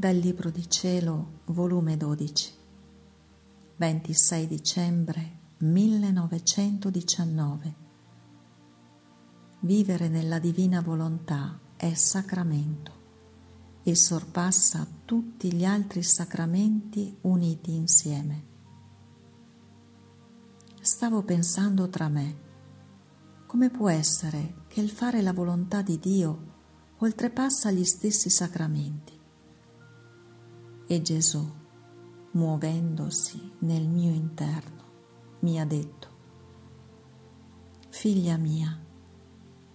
Dal Libro di Cielo, volume 12, 26 dicembre 1919. Vivere nella divina volontà è sacramento e sorpassa tutti gli altri sacramenti uniti insieme. Stavo pensando tra me, come può essere che il fare la volontà di Dio oltrepassa gli stessi sacramenti? E Gesù, muovendosi nel mio interno, mi ha detto, Figlia mia,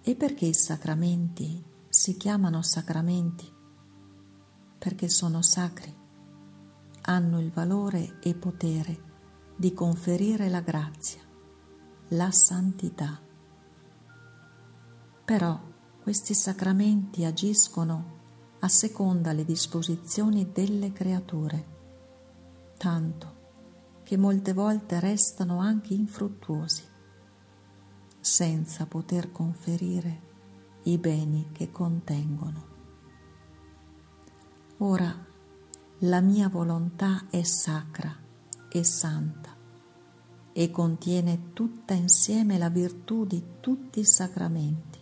e perché i sacramenti si chiamano sacramenti? Perché sono sacri, hanno il valore e potere di conferire la grazia, la santità. Però questi sacramenti agiscono a seconda le disposizioni delle creature, tanto che molte volte restano anche infruttuosi, senza poter conferire i beni che contengono. Ora la mia volontà è sacra e santa e contiene tutta insieme la virtù di tutti i sacramenti,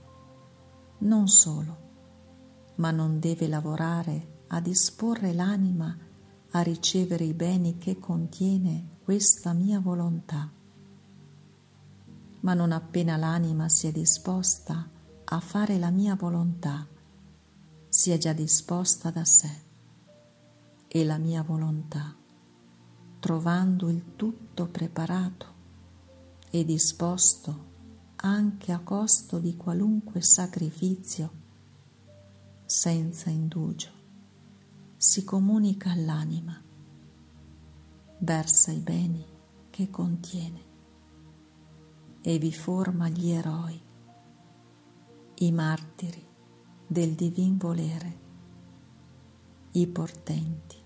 non solo ma non deve lavorare a disporre l'anima a ricevere i beni che contiene questa mia volontà. Ma non appena l'anima si è disposta a fare la mia volontà, si è già disposta da sé e la mia volontà, trovando il tutto preparato e disposto anche a costo di qualunque sacrificio, senza indugio, si comunica all'anima, versa i beni che contiene e vi forma gli eroi, i martiri del divin volere, i portenti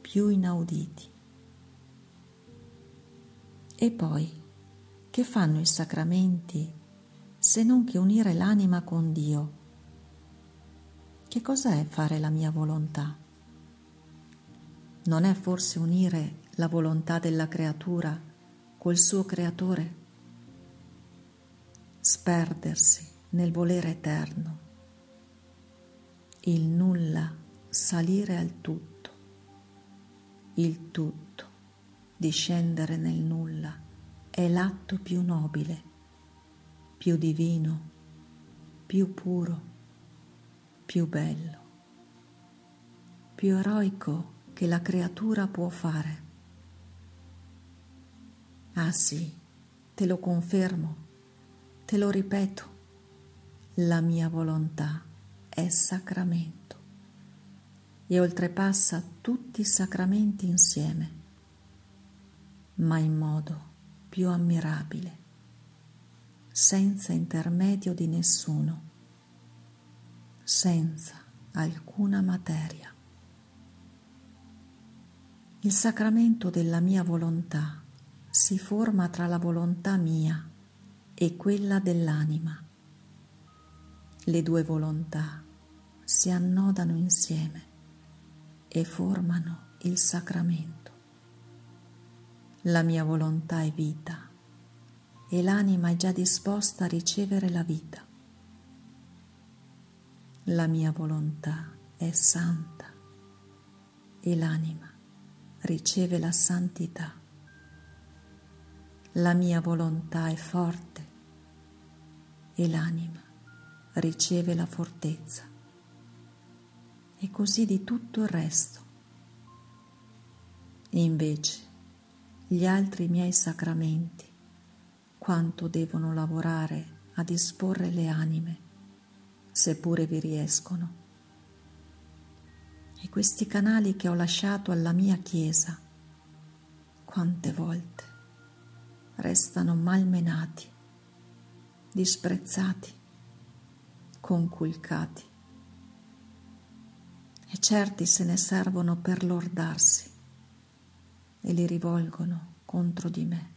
più inauditi. E poi, che fanno i sacramenti se non che unire l'anima con Dio? Che cos'è fare la mia volontà? Non è forse unire la volontà della creatura col suo creatore? Sperdersi nel volere eterno, il nulla salire al tutto, il tutto discendere nel nulla è l'atto più nobile, più divino, più puro più bello, più eroico che la creatura può fare. Ah sì, te lo confermo, te lo ripeto, la mia volontà è sacramento e oltrepassa tutti i sacramenti insieme, ma in modo più ammirabile, senza intermedio di nessuno senza alcuna materia. Il sacramento della mia volontà si forma tra la volontà mia e quella dell'anima. Le due volontà si annodano insieme e formano il sacramento. La mia volontà è vita e l'anima è già disposta a ricevere la vita. La mia volontà è santa e l'anima riceve la santità. La mia volontà è forte e l'anima riceve la fortezza. E così di tutto il resto. E invece gli altri miei sacramenti, quanto devono lavorare a disporre le anime seppure vi riescono. E questi canali che ho lasciato alla mia Chiesa, quante volte restano malmenati, disprezzati, conculcati. E certi se ne servono per lordarsi e li rivolgono contro di me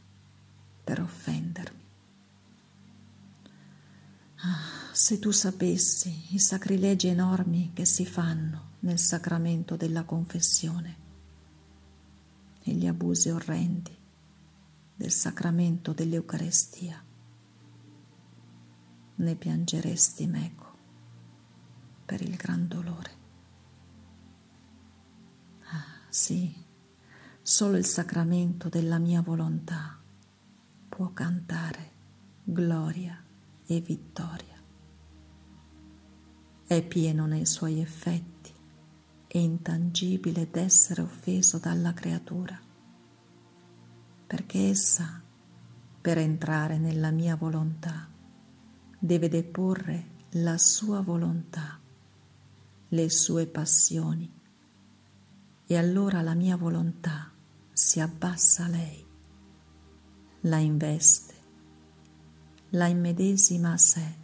per offendermi. Ah, se tu sapessi i sacrilegi enormi che si fanno nel sacramento della confessione e gli abusi orrendi del sacramento dell'Eucarestia. Ne piangeresti meco per il gran dolore. Ah, sì, solo il sacramento della mia volontà può cantare gloria e vittoria. È pieno nei suoi effetti e intangibile d'essere offeso dalla creatura, perché essa, per entrare nella mia volontà, deve deporre la sua volontà, le sue passioni, e allora la mia volontà si abbassa a lei, la investe la immedesima a sé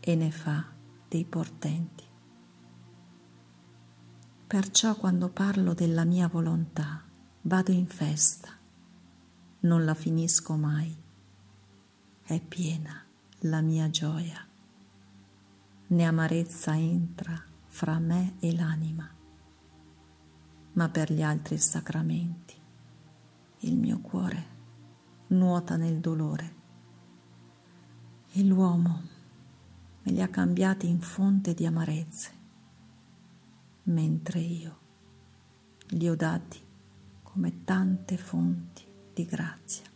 e ne fa dei portenti. Perciò quando parlo della mia volontà vado in festa, non la finisco mai, è piena la mia gioia, né amarezza entra fra me e l'anima, ma per gli altri sacramenti il mio cuore nuota nel dolore. E l'uomo me li ha cambiati in fonte di amarezze, mentre io li ho dati come tante fonti di grazia.